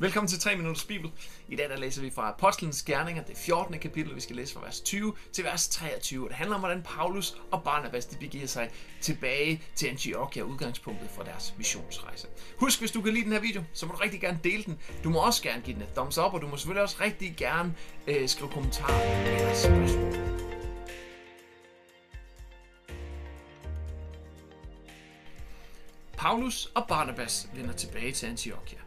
Velkommen til 3 Minutters Bibel. I dag der læser vi fra Apostlenes Gerninger, det 14. kapitel. Vi skal læse fra vers 20 til vers 23. Det handler om, hvordan Paulus og Barnabas de begiver sig tilbage til Antiochia, udgangspunktet for deres missionsrejse. Husk, hvis du kan lide den her video, så må du rigtig gerne dele den. Du må også gerne give den et thumbs up, og du må selvfølgelig også rigtig gerne øh, skrive kommentarer eller spørgsmål. Paulus og Barnabas vender tilbage til Antiochia.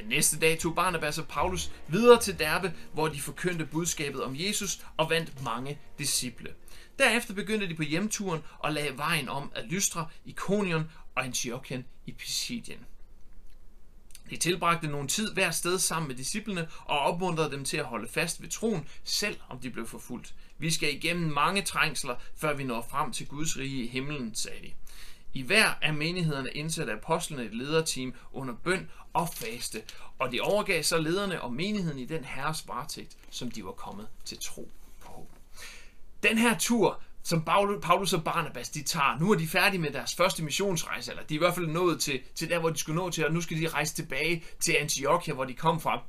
Den næste dag tog Barnabas og Paulus videre til Derbe, hvor de forkyndte budskabet om Jesus og vandt mange disciple. Derefter begyndte de på hjemturen og lagde vejen om at Lystra, Ikonion og Antiochien i Pisidien. De tilbragte nogle tid hver sted sammen med disciplene og opmuntrede dem til at holde fast ved troen, selv om de blev forfulgt. Vi skal igennem mange trængsler, før vi når frem til Guds rige i himlen, sagde de. I hver af menighederne indsatte apostlene et lederteam under bøn og faste, og de overgav så lederne og menigheden i den herres varetægt, som de var kommet til tro på. Den her tur, som Paulus og Barnabas de tager, nu er de færdige med deres første missionsrejse, eller de er i hvert fald nået til, til der, hvor de skulle nå til, og nu skal de rejse tilbage til Antiochia, hvor de kom fra.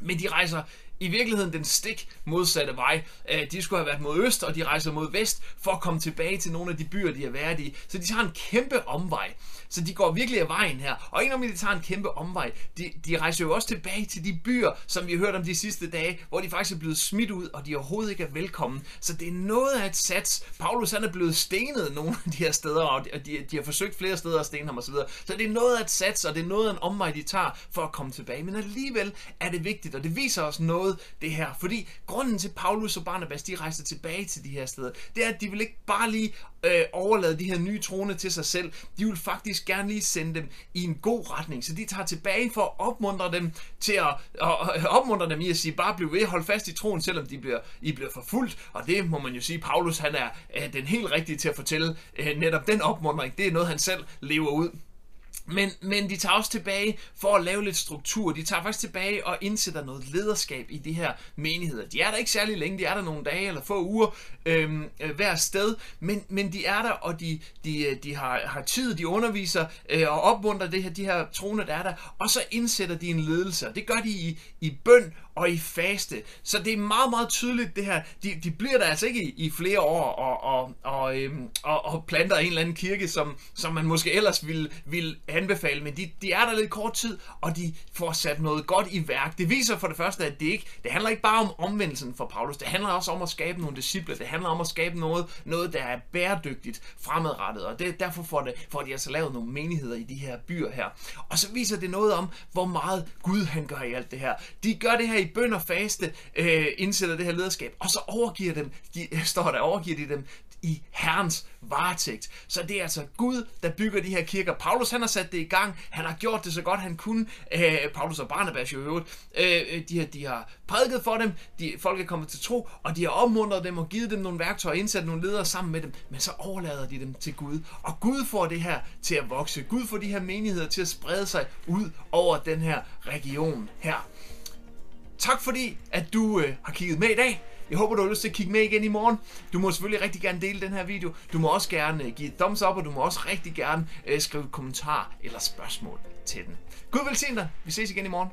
Men de rejser i virkeligheden den stik modsatte vej. Øh, de skulle have været mod øst, og de rejser mod vest for at komme tilbage til nogle af de byer, de har været i. Så de tager en kæmpe omvej. Så de går virkelig af vejen her. Og ikke om de tager en kæmpe omvej, de, de rejser jo også tilbage til de byer, som vi har hørt om de sidste dage, hvor de faktisk er blevet smidt ud, og de overhovedet ikke er velkommen. Så det er noget af et sats. Paulus han er blevet stenet nogle af de her steder, og de, de har forsøgt flere steder at stene ham osv. Så, så det er noget af et sats, og det er noget af en omvej, de tager for at komme tilbage. Men alligevel er det vigtigt, og det viser os noget, det her. Fordi grunden til Paulus og Barnabas, de rejste tilbage til de her steder, det er, at de vil ikke bare lige øh, overlade de her nye troende til sig selv. De vil faktisk gerne lige sende dem i en god retning. Så de tager tilbage for at opmuntre dem til at, at, opmuntre dem i at sige, bare bliv ved, hold fast i troen, selvom de bliver, I bliver forfulgt. Og det må man jo sige, Paulus han er, øh, den helt rigtige til at fortælle øh, netop den opmuntring. Det er noget, han selv lever ud. Men, men de tager også tilbage for at lave lidt struktur. De tager faktisk tilbage og indsætter noget lederskab i de her menigheder. De er der ikke særlig længe, de er der nogle dage eller få uger øhm, øh, hver sted, men, men de er der, og de, de, øh, de har, har tid, de underviser øh, og opmuntrer det her, de her troende, der er der, og så indsætter de en ledelse. Det gør de i, i bøn og i faste. Så det er meget, meget tydeligt det her. De, de bliver der altså ikke i, i flere år og, og, og, øhm, og, og planter en eller anden kirke, som, som man måske ellers ville, ville anbefale, men de, de er der lidt kort tid, og de får sat noget godt i værk. Det viser for det første, at det ikke det handler ikke bare om omvendelsen for Paulus, det handler også om at skabe nogle disciple, det handler om at skabe noget, noget der er bæredygtigt fremadrettet, og det, derfor får, det, får de altså lavet nogle menigheder i de her byer her. Og så viser det noget om, hvor meget Gud han gør i alt det her. De gør det her i bøn og faste, øh, indsætter det her lederskab, og så overgiver dem, de, står der, overgiver de dem i Herrens varetægt. Så det er altså Gud, der bygger de her kirker. Paulus han har sat det i gang. Han har gjort det så godt han kunne. Øh, Paulus og Barnabas jo i øvrigt. Øh, øh, de, har, de har prædiket for dem. De, folk er kommet til tro, og de har opmuntret dem og givet dem nogle værktøjer indsat nogle ledere sammen med dem. Men så overlader de dem til Gud. Og Gud får det her til at vokse. Gud får de her menigheder til at sprede sig ud over den her region her. Tak fordi, at du øh, har kigget med i dag. Jeg håber, du har lyst til at kigge med igen i morgen. Du må selvfølgelig rigtig gerne dele den her video. Du må også gerne øh, give et thumbs up, og du må også rigtig gerne øh, skrive kommentar eller spørgsmål til den. Gud velsigne dig. Vi ses igen i morgen.